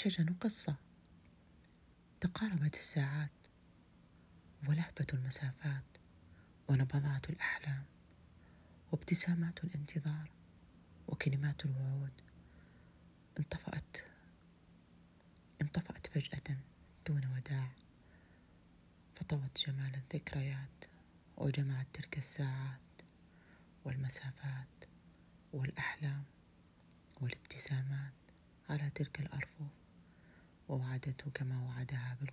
شجن قصة. تقاربت الساعات ولهبة المسافات ونبضات الأحلام وابتسامات الانتظار وكلمات الوعود. انطفأت انطفأت فجأة دون وداع. فطوت جمال الذكريات وجمعت تلك الساعات والمسافات والأحلام والابتسامات على تلك الأرفف. ووعدته كما وعدها بالقدوم